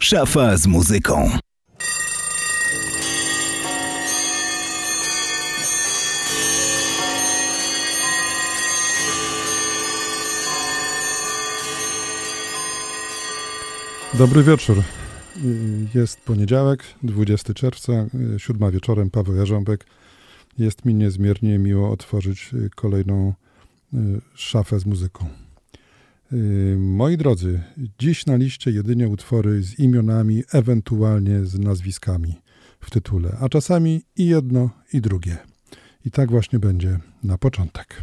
Szafa z muzyką. Dobry wieczór. Jest poniedziałek, 20 czerwca, siódma wieczorem, Paweł Jarząbek. Jest mi niezmiernie miło otworzyć kolejną y, szafę z muzyką. Y, moi drodzy, dziś na liście jedynie utwory z imionami, ewentualnie z nazwiskami w tytule, a czasami i jedno, i drugie. I tak właśnie będzie na początek.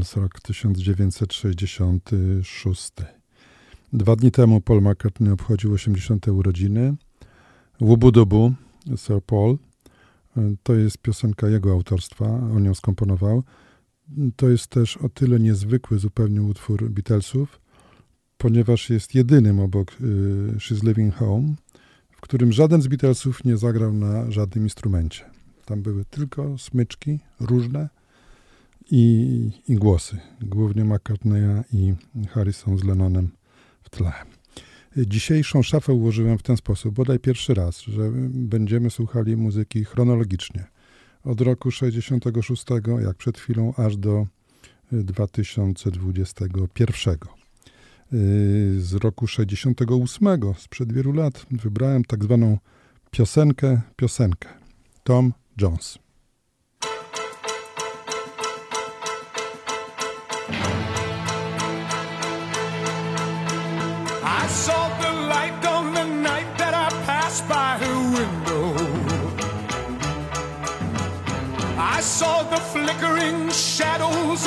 Beatles rok 1966. Dwa dni temu Paul McCartney obchodził 80. urodziny. Łubudubu, Sir Paul, to jest piosenka jego autorstwa, on ją skomponował. To jest też o tyle niezwykły zupełnie utwór Beatlesów, ponieważ jest jedynym obok y, She's Living Home, w którym żaden z Beatlesów nie zagrał na żadnym instrumencie. Tam były tylko smyczki różne, i, i głosy, głównie McCartneya i Harrison z Lennonem w tle. Dzisiejszą szafę ułożyłem w ten sposób, bodaj pierwszy raz, że będziemy słuchali muzyki chronologicznie. Od roku 66, jak przed chwilą, aż do 2021. Z roku 68, sprzed wielu lat, wybrałem tak zwaną piosenkę, piosenkę. Tom Jones.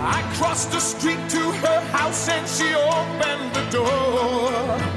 I crossed the street to her house and she opened the door.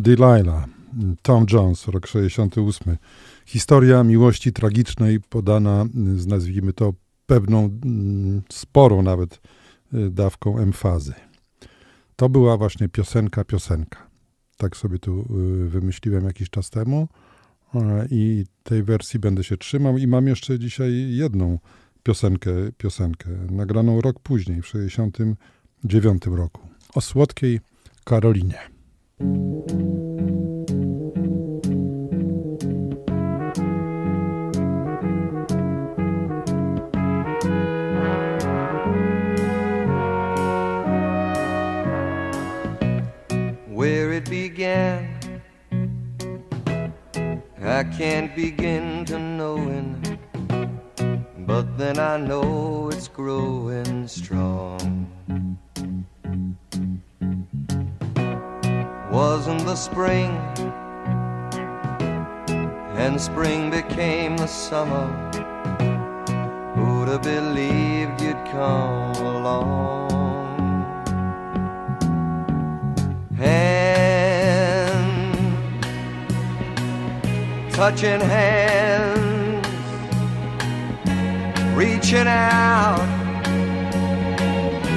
Delilah, Tom Jones, rok 68. Historia miłości tragicznej podana, z, nazwijmy to, pewną, mm, sporą nawet y, dawką emfazy. To była właśnie piosenka, piosenka. Tak sobie tu y, wymyśliłem jakiś czas temu i tej wersji będę się trzymał i mam jeszcze dzisiaj jedną piosenkę, piosenkę nagraną rok później, w 69 roku, o słodkiej Karolinie. Where it began. I can't begin to knowing, but then I know it's growing strong. Wasn't the spring, and spring became the summer. Who'd have believed you'd come along? hand, touching hands, reaching out,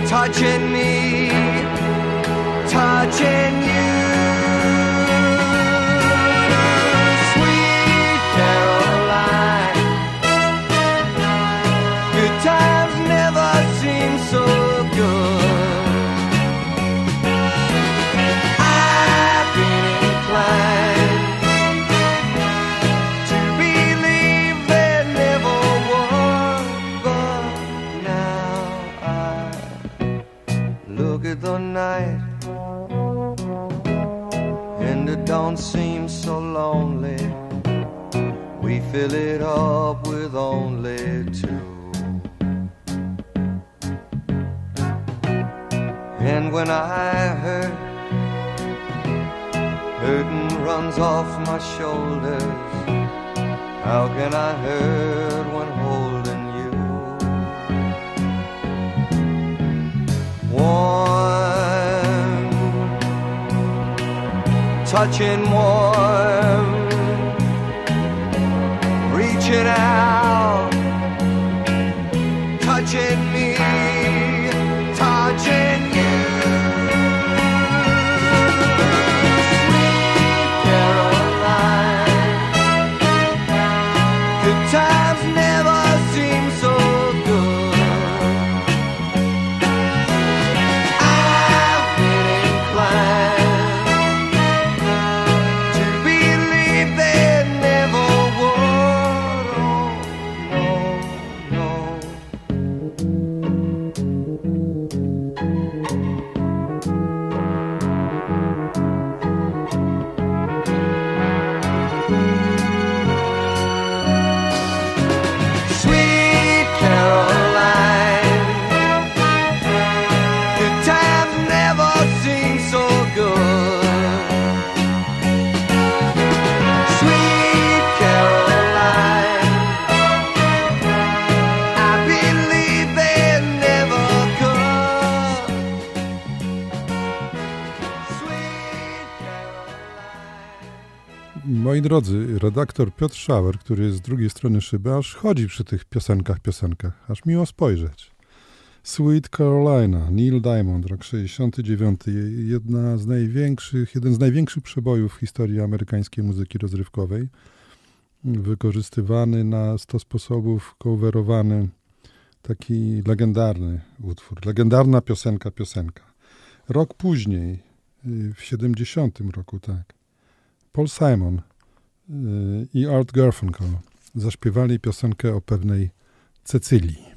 touching me, touching you. Fill it up with only two. And when I hurt Hurting runs off my shoulders. How can I hurt when holding you? Warm, touching warm, it out, touching Moi drodzy, redaktor Piotr Schauer, który jest z drugiej strony szyby, aż chodzi przy tych piosenkach, piosenkach. Aż miło spojrzeć. Sweet Carolina, Neil Diamond, rok 69. Jedna z największych, jeden z największych przebojów w historii amerykańskiej muzyki rozrywkowej. Wykorzystywany na 100 sposobów, coverowany. Taki legendarny utwór, legendarna piosenka, piosenka. Rok później, w 70 roku, tak, Paul Simon i Art Garfunkel zaśpiewali piosenkę o pewnej Cecylii.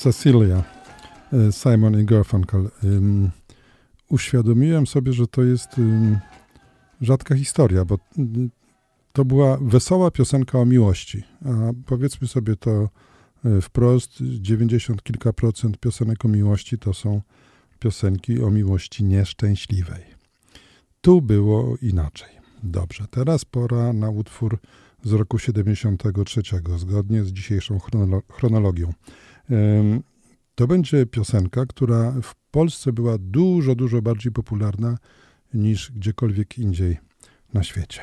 Cecilia, e, Simon i Garfunkel. Uświadomiłem sobie, że to jest rzadka historia, bo to była wesoła piosenka o miłości. A powiedzmy sobie to e, wprost, 90 kilka procent piosenek o miłości to są piosenki o miłości nieszczęśliwej. Tu było inaczej. Dobrze, teraz pora na utwór z roku 73, zgodnie z dzisiejszą chronologią. To będzie piosenka, która w Polsce była dużo, dużo bardziej popularna niż gdziekolwiek indziej na świecie.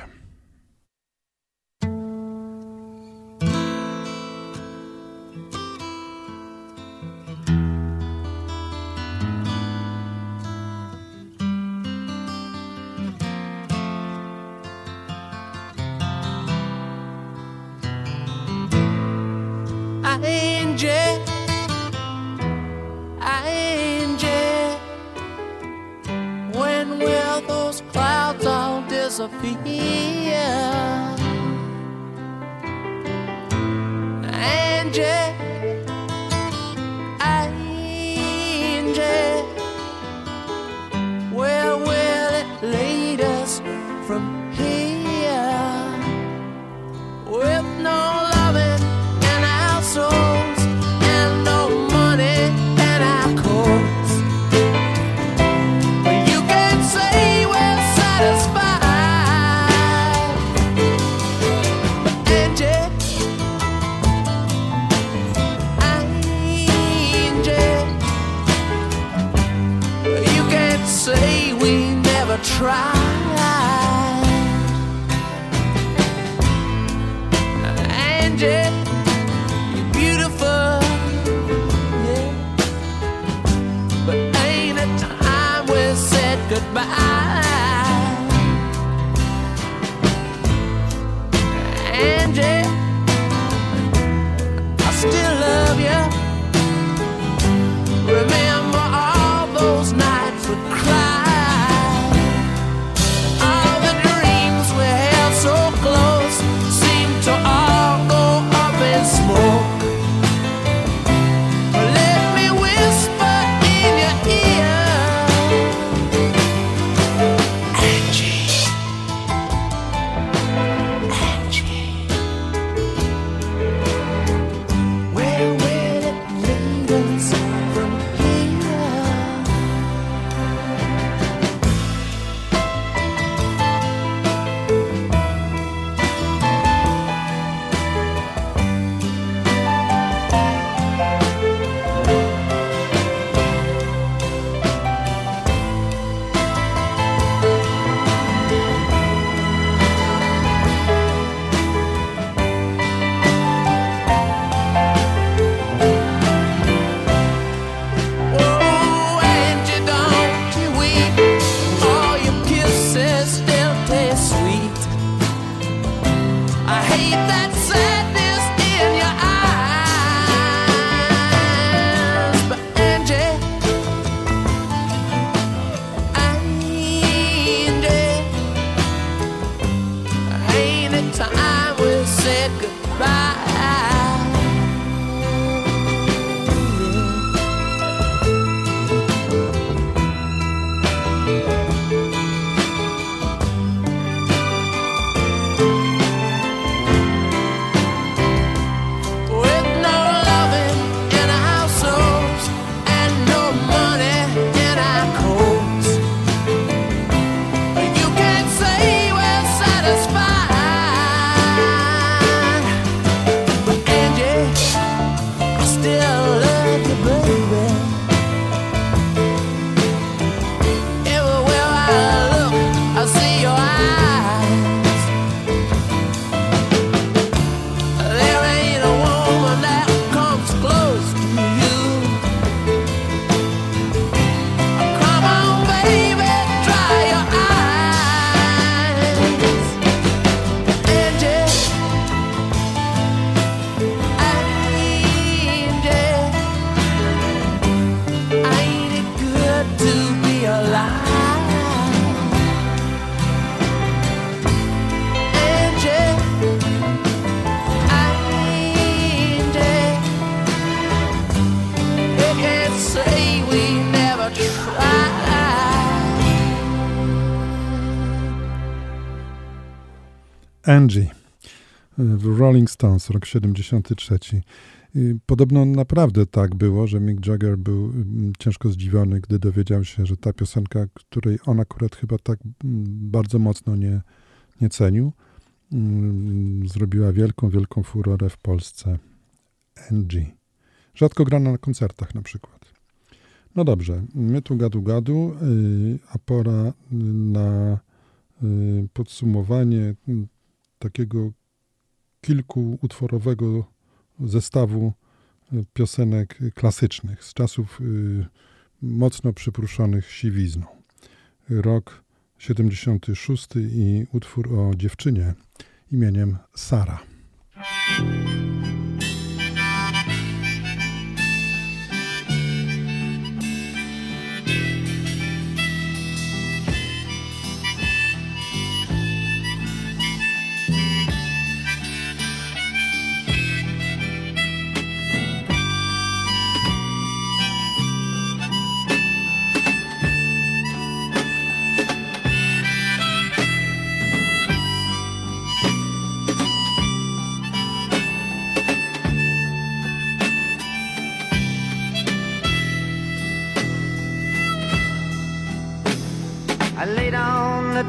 Hey. to. Angie w Rolling Stones, rok 73. Y, Podobno naprawdę tak było, że Mick Jagger był mm, ciężko zdziwiony, gdy dowiedział się, że ta piosenka, której on akurat chyba tak mm, bardzo mocno nie, nie cenił, mm, zrobiła wielką, wielką furorę w Polsce. Angie. Rzadko grana na koncertach na przykład. No dobrze, my tu gadu gadu, y, a pora na y, podsumowanie takiego kilkuutworowego zestawu y, piosenek klasycznych z czasów y, mocno przypruszonych siwizną. Rok 76 i utwór o dziewczynie imieniem Sara.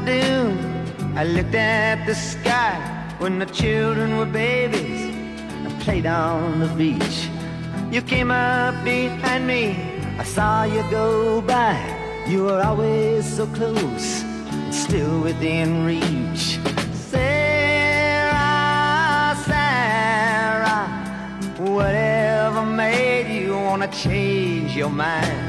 Dune. I looked at the sky when the children were babies. I played on the beach. You came up behind me. I saw you go by. You were always so close. still within reach. Sarah, Sarah, whatever made you wanna change your mind?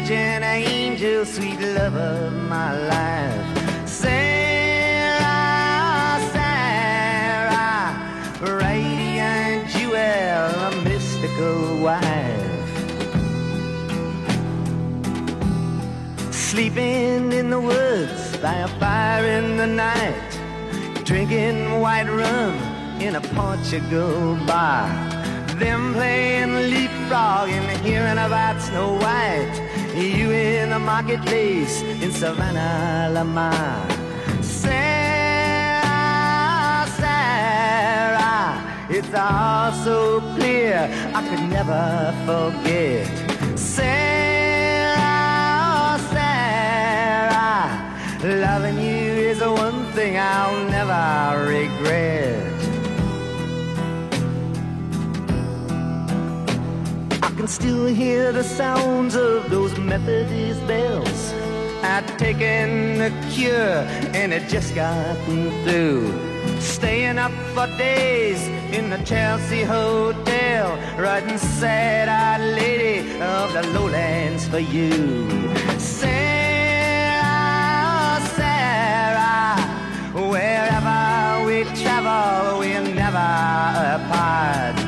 Virgin angel, sweet love of my life. Sarah, Sarah, radiant jewel, a mystical wife. Sleeping in the woods by a fire in the night, drinking white rum in a Portugal bar. Them playing leapfrog and hearing about Snow White. You in the marketplace in Savannah, Lamar. Sarah, Sarah, it's all so clear I could never forget. Sarah, Sarah, loving you is the one thing I'll never regret. Still hear the sounds of those Methodist bells. I'd taken the cure and it just gotten through. Staying up for days in the Chelsea Hotel, writing sad-eyed lady of the lowlands for you. Sarah, Sarah, wherever we travel, we're never apart.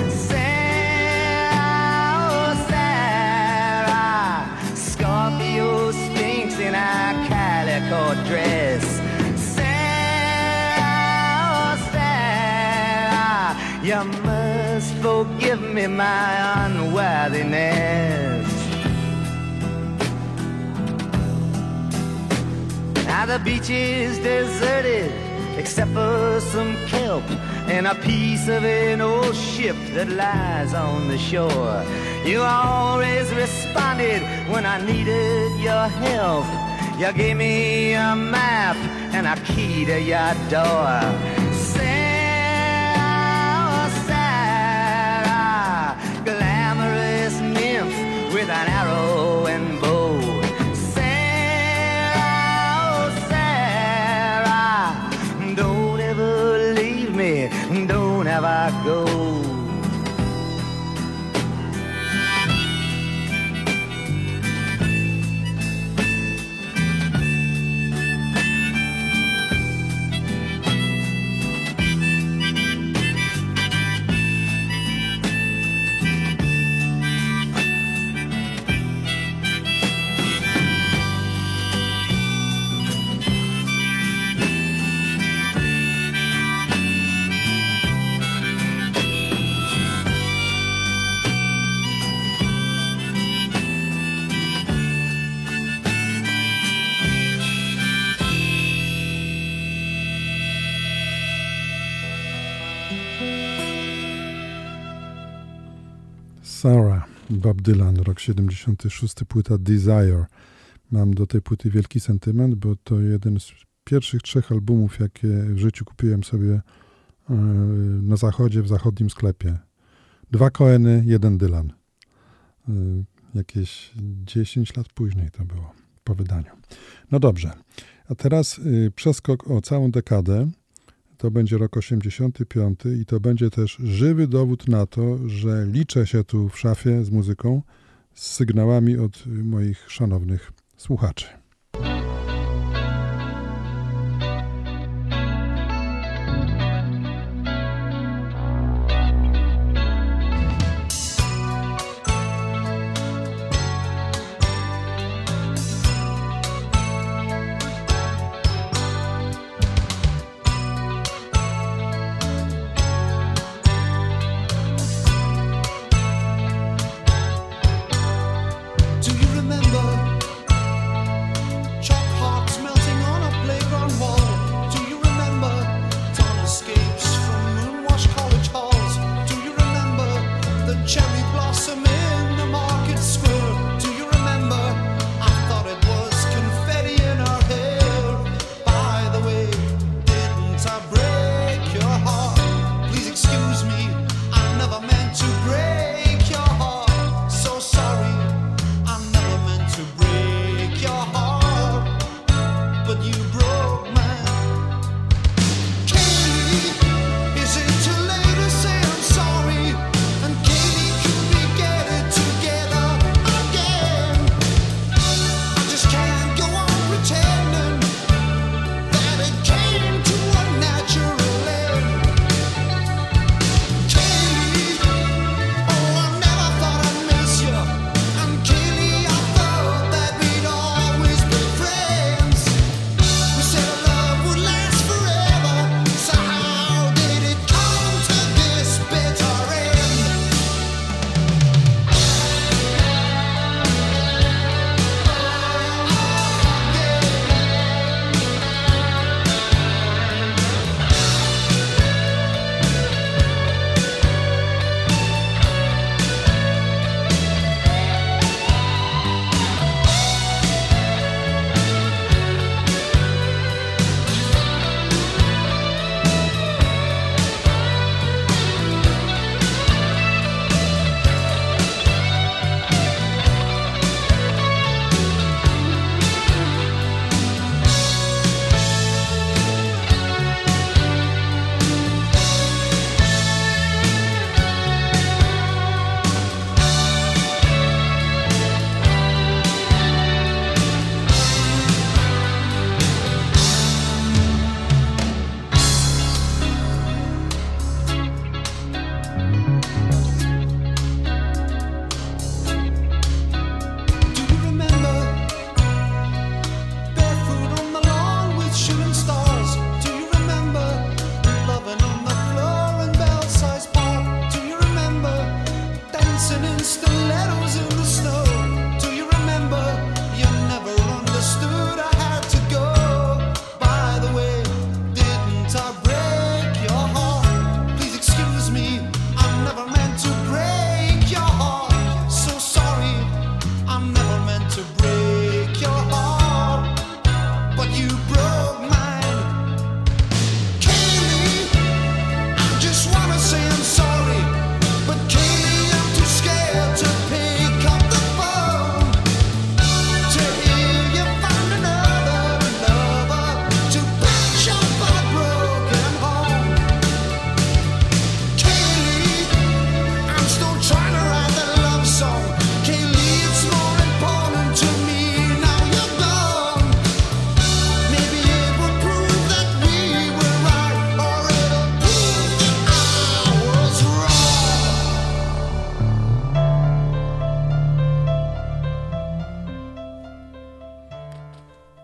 Calico dress. Sarah, Sarah, you must forgive me my unworthiness. Now the beach is deserted except for some kelp and a piece of an old ship that lies on the shore. You always responded when I needed your help. You gave me a map and a key to your door. Sarah, Sarah, glamorous nymph with an Bob Dylan, rok 76, płyta Desire. Mam do tej płyty wielki sentyment, bo to jeden z pierwszych trzech albumów, jakie w życiu kupiłem sobie e, na zachodzie, w zachodnim sklepie. Dwa Koeny, jeden Dylan. E, Jakieś 10 lat później to było, po wydaniu. No dobrze, a teraz y, przeskok o całą dekadę to będzie rok 85 i to będzie też żywy dowód na to, że liczę się tu w szafie z muzyką, z sygnałami od moich szanownych słuchaczy.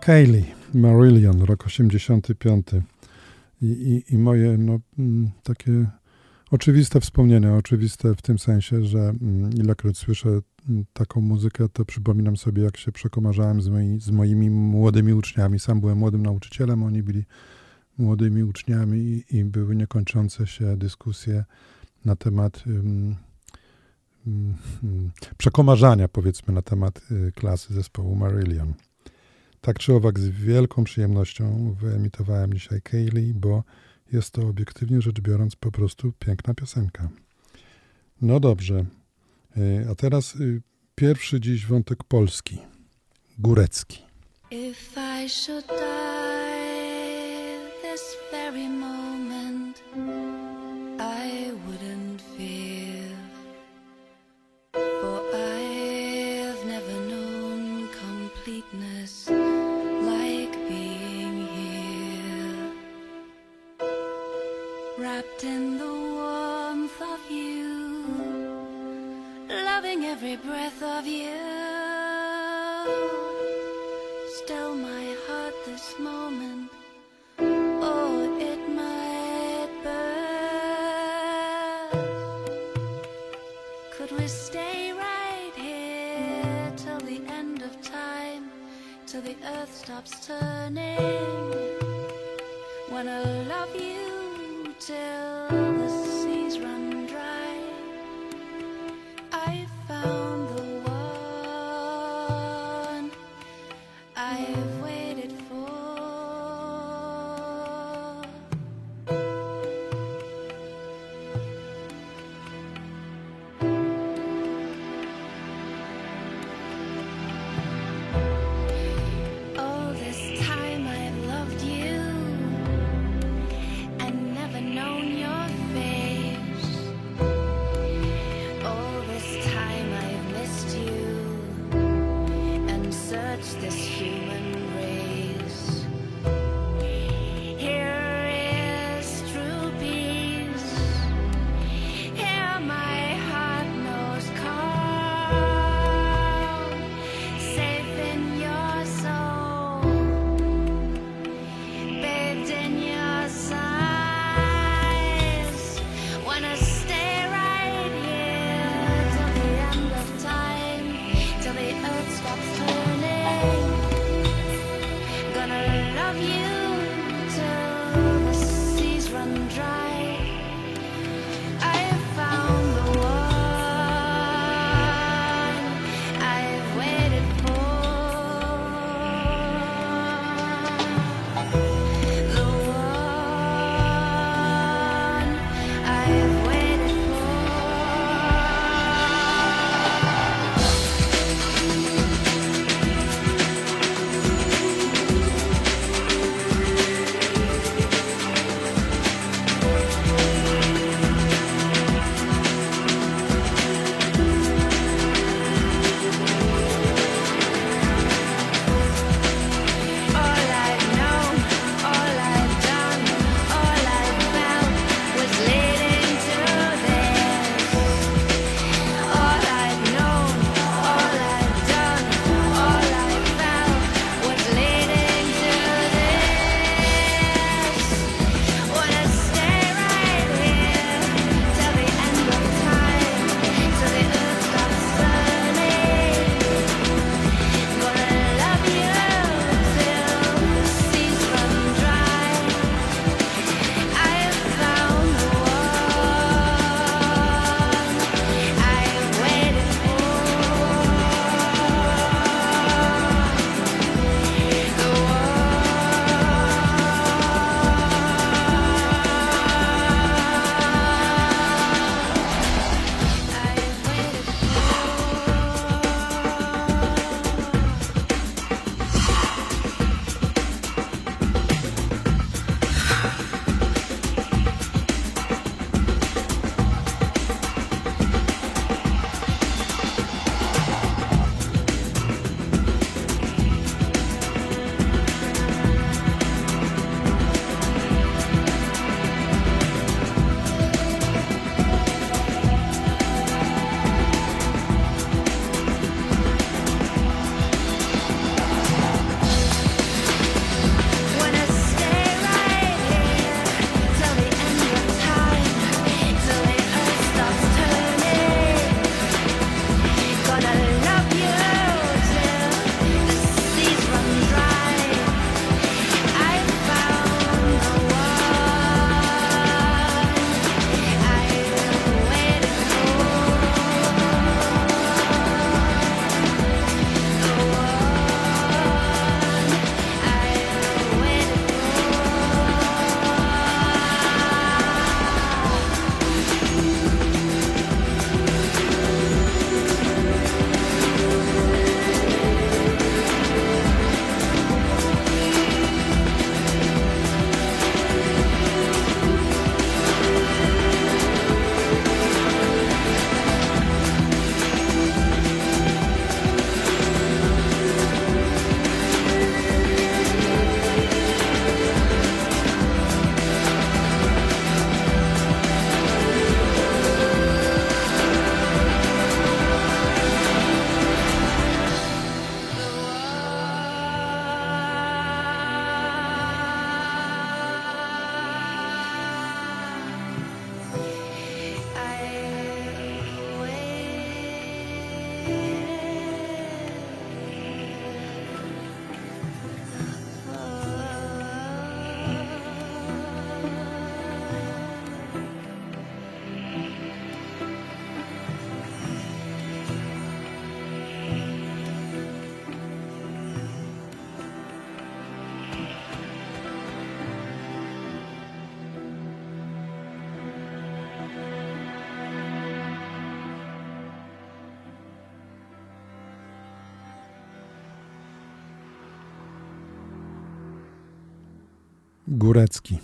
Haley, Marillion, rok 85. I, i, i moje no, mm, takie oczywiste wspomnienia, oczywiste w tym sensie, że mm, ilekroć słyszę mm, taką muzykę, to przypominam sobie, jak się przekomarzałem z, moi, z moimi młodymi uczniami. Sam byłem młodym nauczycielem, oni byli młodymi uczniami i, i były niekończące się dyskusje na temat um, um, przekomarzania, powiedzmy, na temat y, klasy zespołu Marillion. Tak czy owak, z wielką przyjemnością wyemitowałem dzisiaj Kaylee, bo jest to obiektywnie rzecz biorąc po prostu piękna piosenka. No dobrze, y, a teraz y, pierwszy dziś wątek polski, górecki. If I should die this very moment, I wouldn't every breath of you. Still, my heart this moment, oh, it might burst. Could we stay right here till the end of time, till the earth stops turning? Wanna love you till live. Górecki.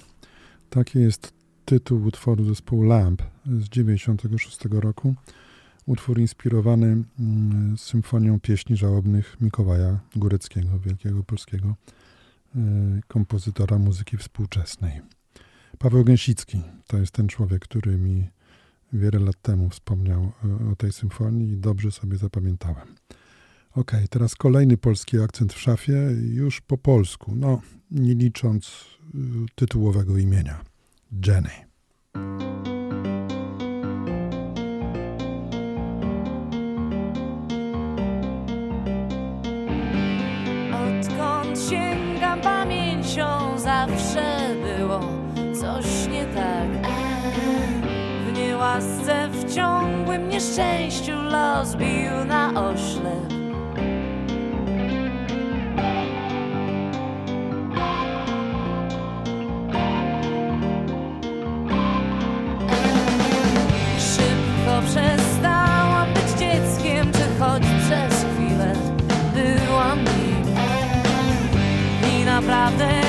Taki jest tytuł utworu zespołu Lamp z 96 roku. Utwór inspirowany mm, symfonią pieśni żałobnych Mikołaja Góreckiego, wielkiego polskiego y, kompozytora muzyki współczesnej. Paweł Gęsicki to jest ten człowiek, który mi wiele lat temu wspomniał y, o tej symfonii i dobrze sobie zapamiętałem. Ok, teraz kolejny polski akcent w szafie, już po polsku, no nie licząc y, tytułowego imienia. Jenny. Odkąd sięgam pamięcią, zawsze było coś nie tak. W niełasce, w ciągłym nieszczęściu los bił na oślep. Naprawdę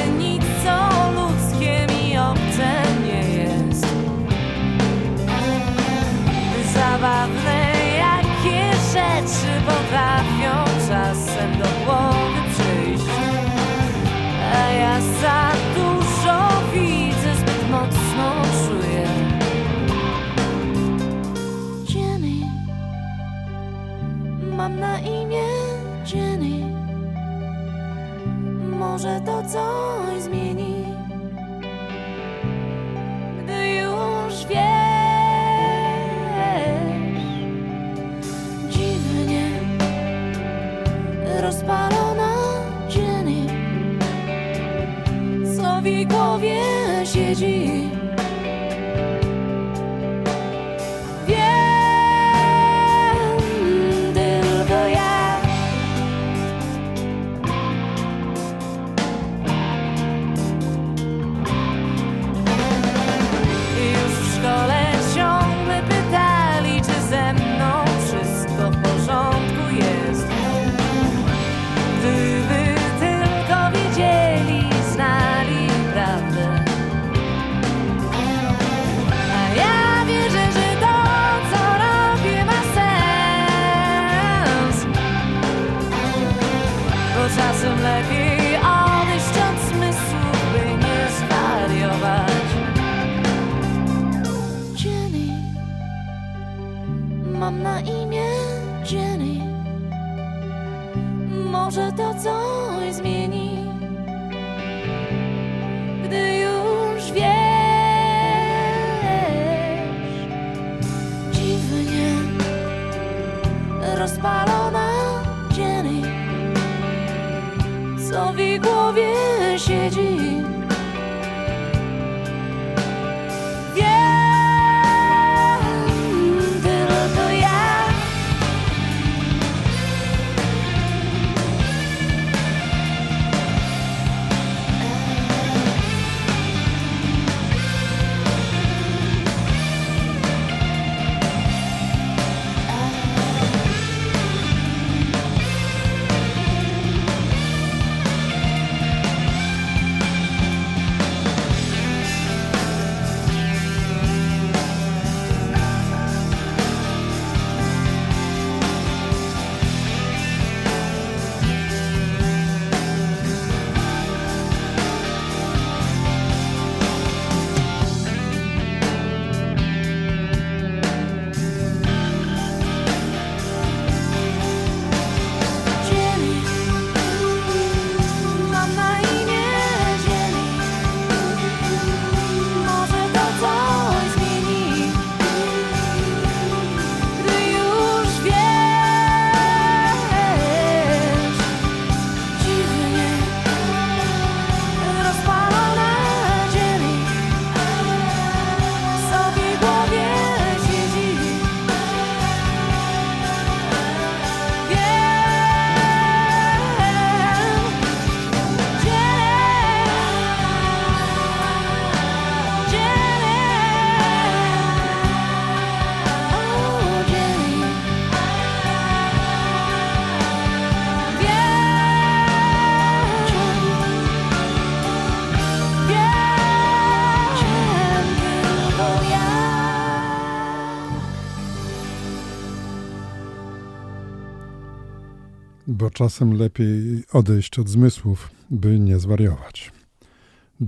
czasem lepiej odejść od zmysłów, by nie zwariować.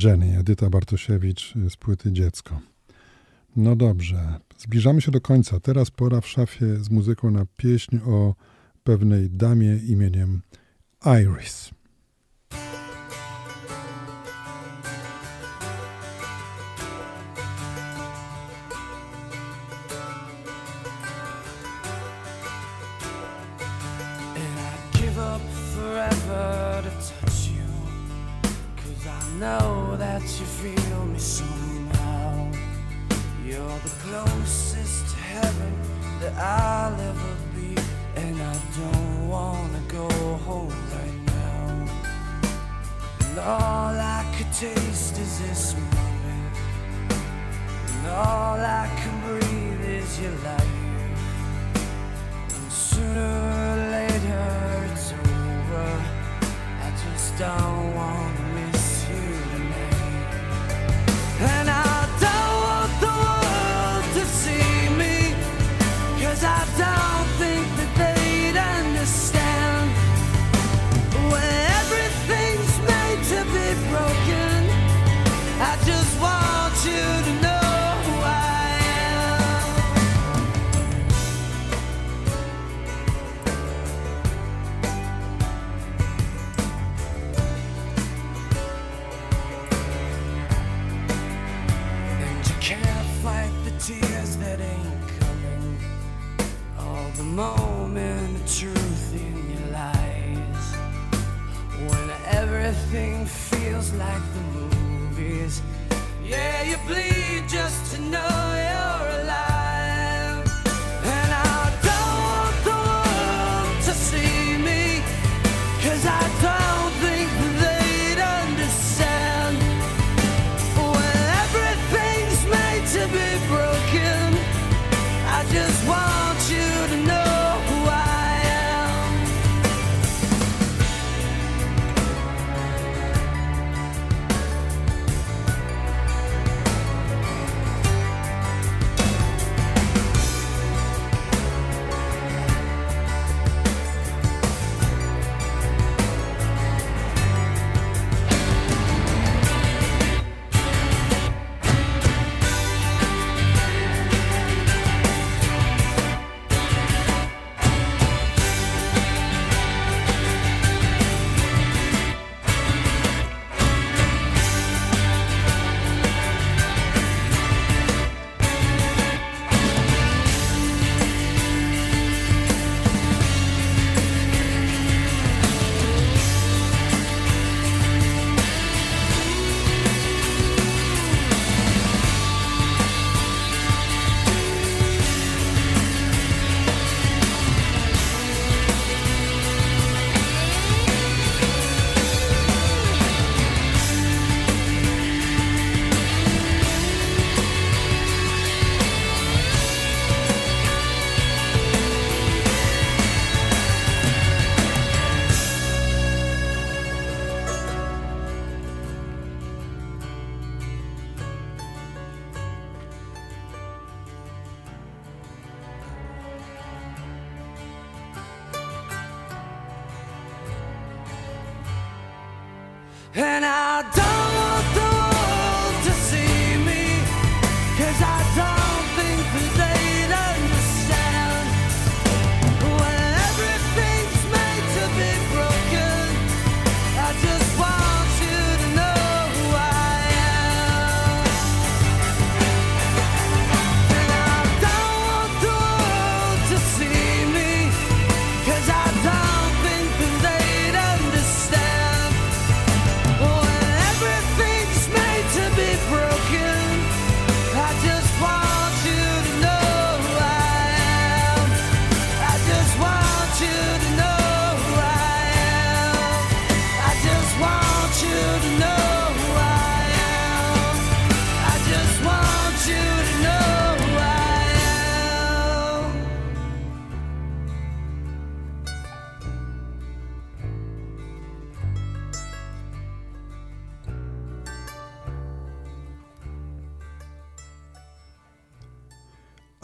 Jenny, Edyta Bartosiewicz z płyty Dziecko. No dobrze, zbliżamy się do końca. Teraz pora w szafie z muzyką na pieśń o pewnej damie imieniem Iris. I'll ever be, and I don't wanna go home right now. And all I could taste is this moment, and all I can breathe is your light. And sooner or later it's over. I just don't want.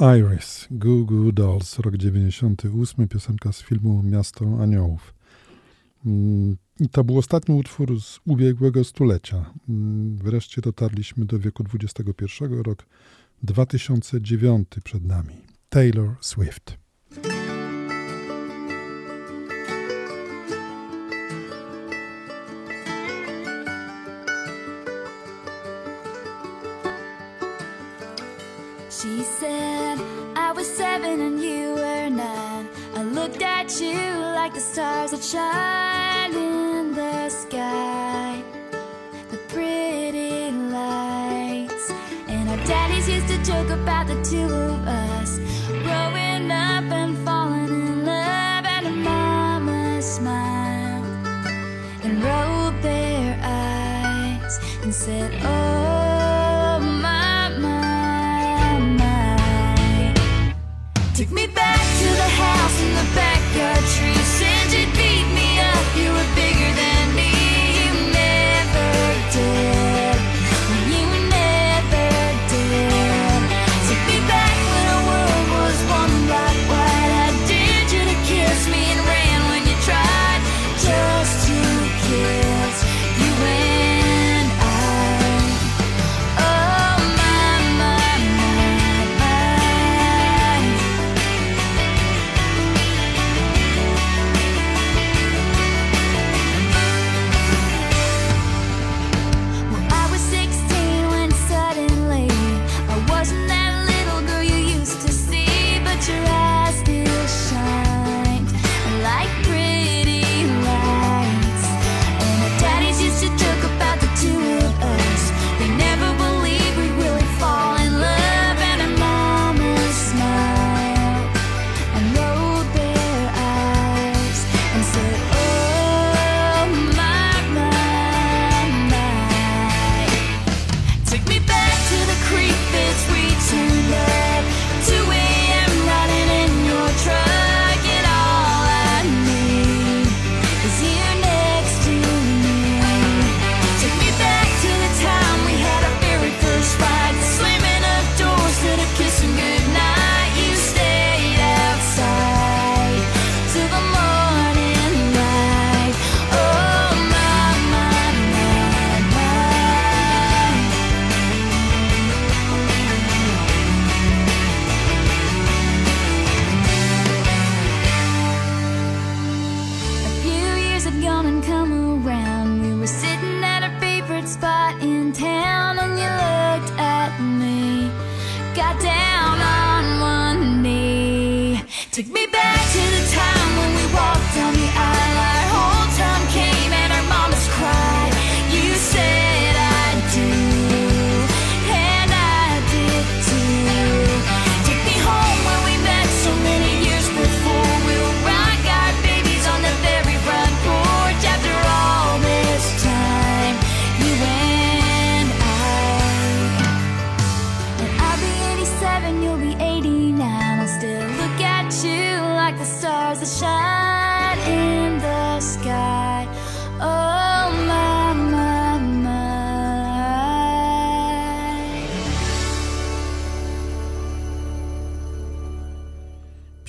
Iris, Goo Goo Dolls, rok 98, piosenka z filmu Miasto Aniołów. Mm, I to był ostatni utwór z ubiegłego stulecia. Mm, wreszcie dotarliśmy do wieku XXI, rok 2009 przed nami. Taylor Swift. She said was seven and you were nine. I looked at you like the stars that shine in the sky, the pretty lights. And our daddies used to joke about the two of us growing up and falling in love, and our mama smiled and rolled their eyes and said, Oh.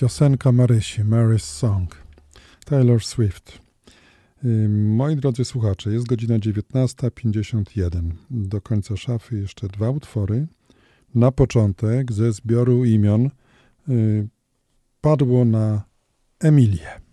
Piosenka Marysi, Mary's Song, Taylor Swift. Y, moi drodzy słuchacze, jest godzina 19.51. Do końca szafy jeszcze dwa utwory. Na początek ze zbioru imion y, padło na Emilię.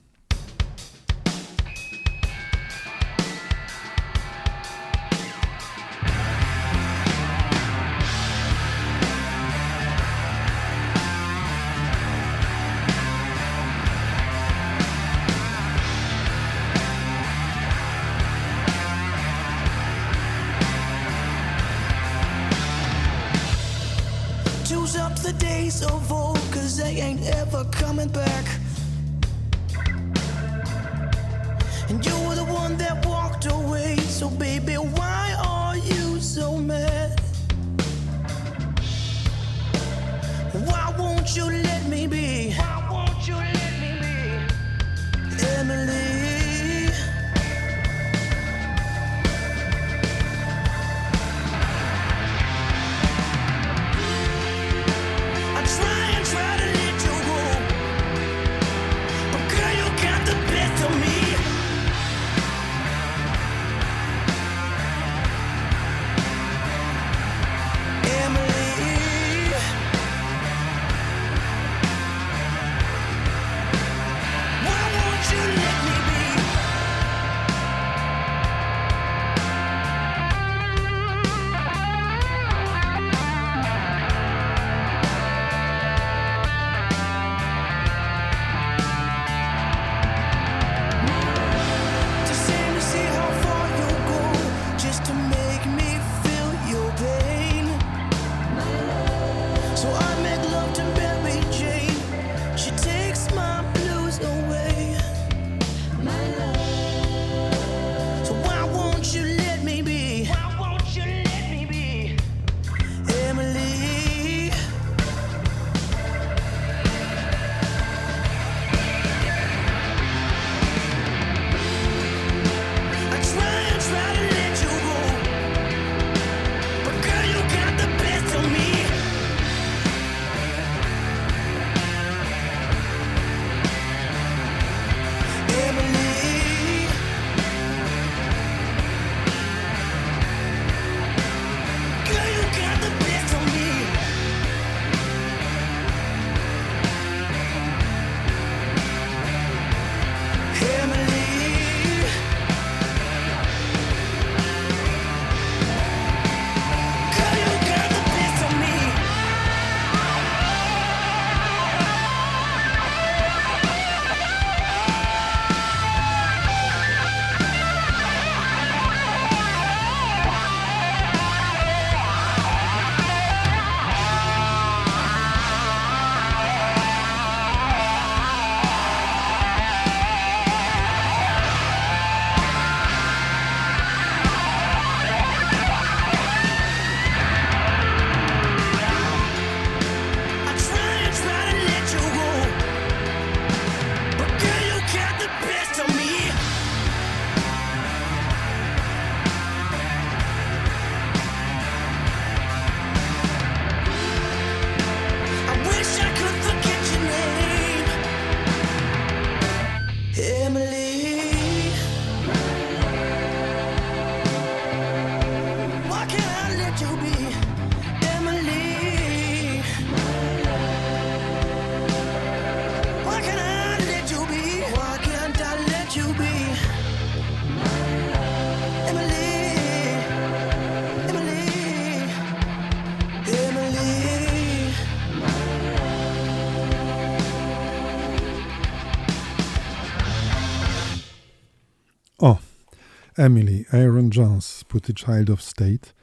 Emily, Aaron Jones z płyty Child of State.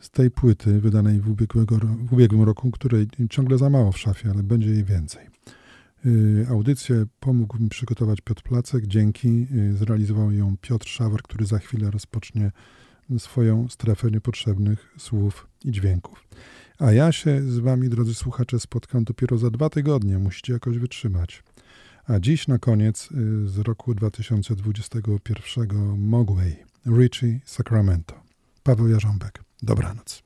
Z tej płyty, wydanej w, ubiegłego, w ubiegłym roku, której ciągle za mało w szafie, ale będzie jej więcej. Y, audycję pomógł mi przygotować Piotr Placek. Dzięki. Y, zrealizował ją Piotr Szawar, który za chwilę rozpocznie swoją strefę niepotrzebnych słów i dźwięków. A ja się z Wami, drodzy słuchacze, spotkam dopiero za dwa tygodnie. Musicie jakoś wytrzymać. A dziś na koniec y, z roku 2021 Mogway, Richie Sacramento. Paweł Jarząbek. Dobranoc.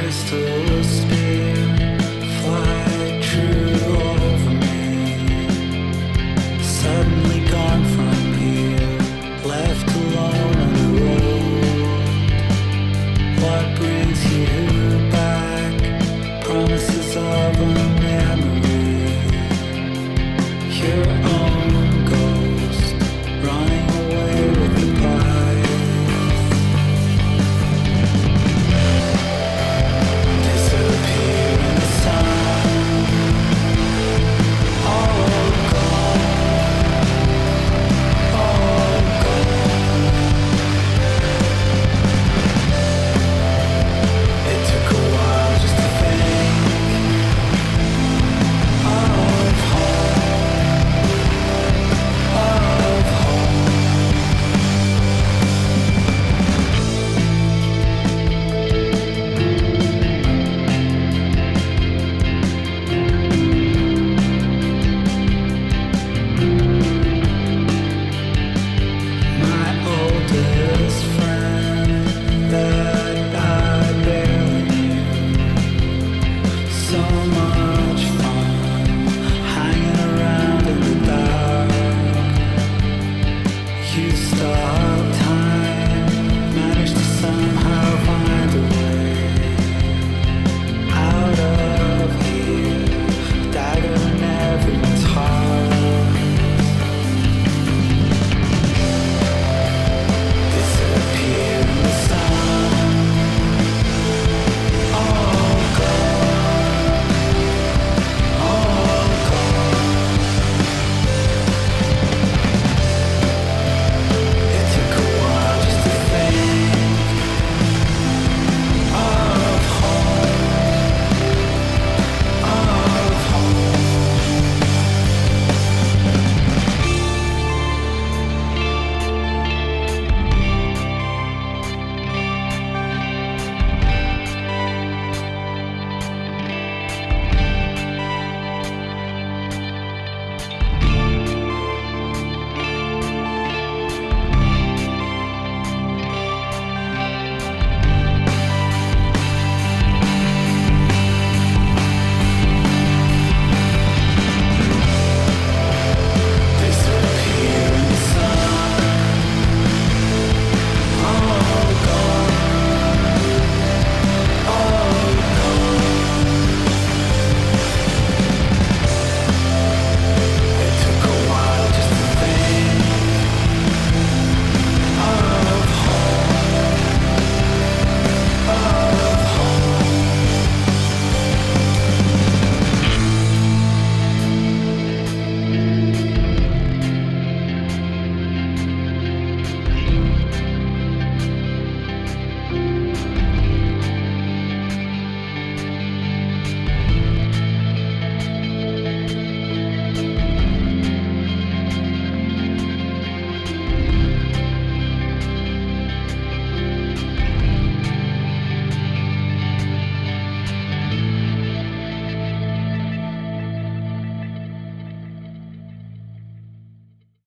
Crystals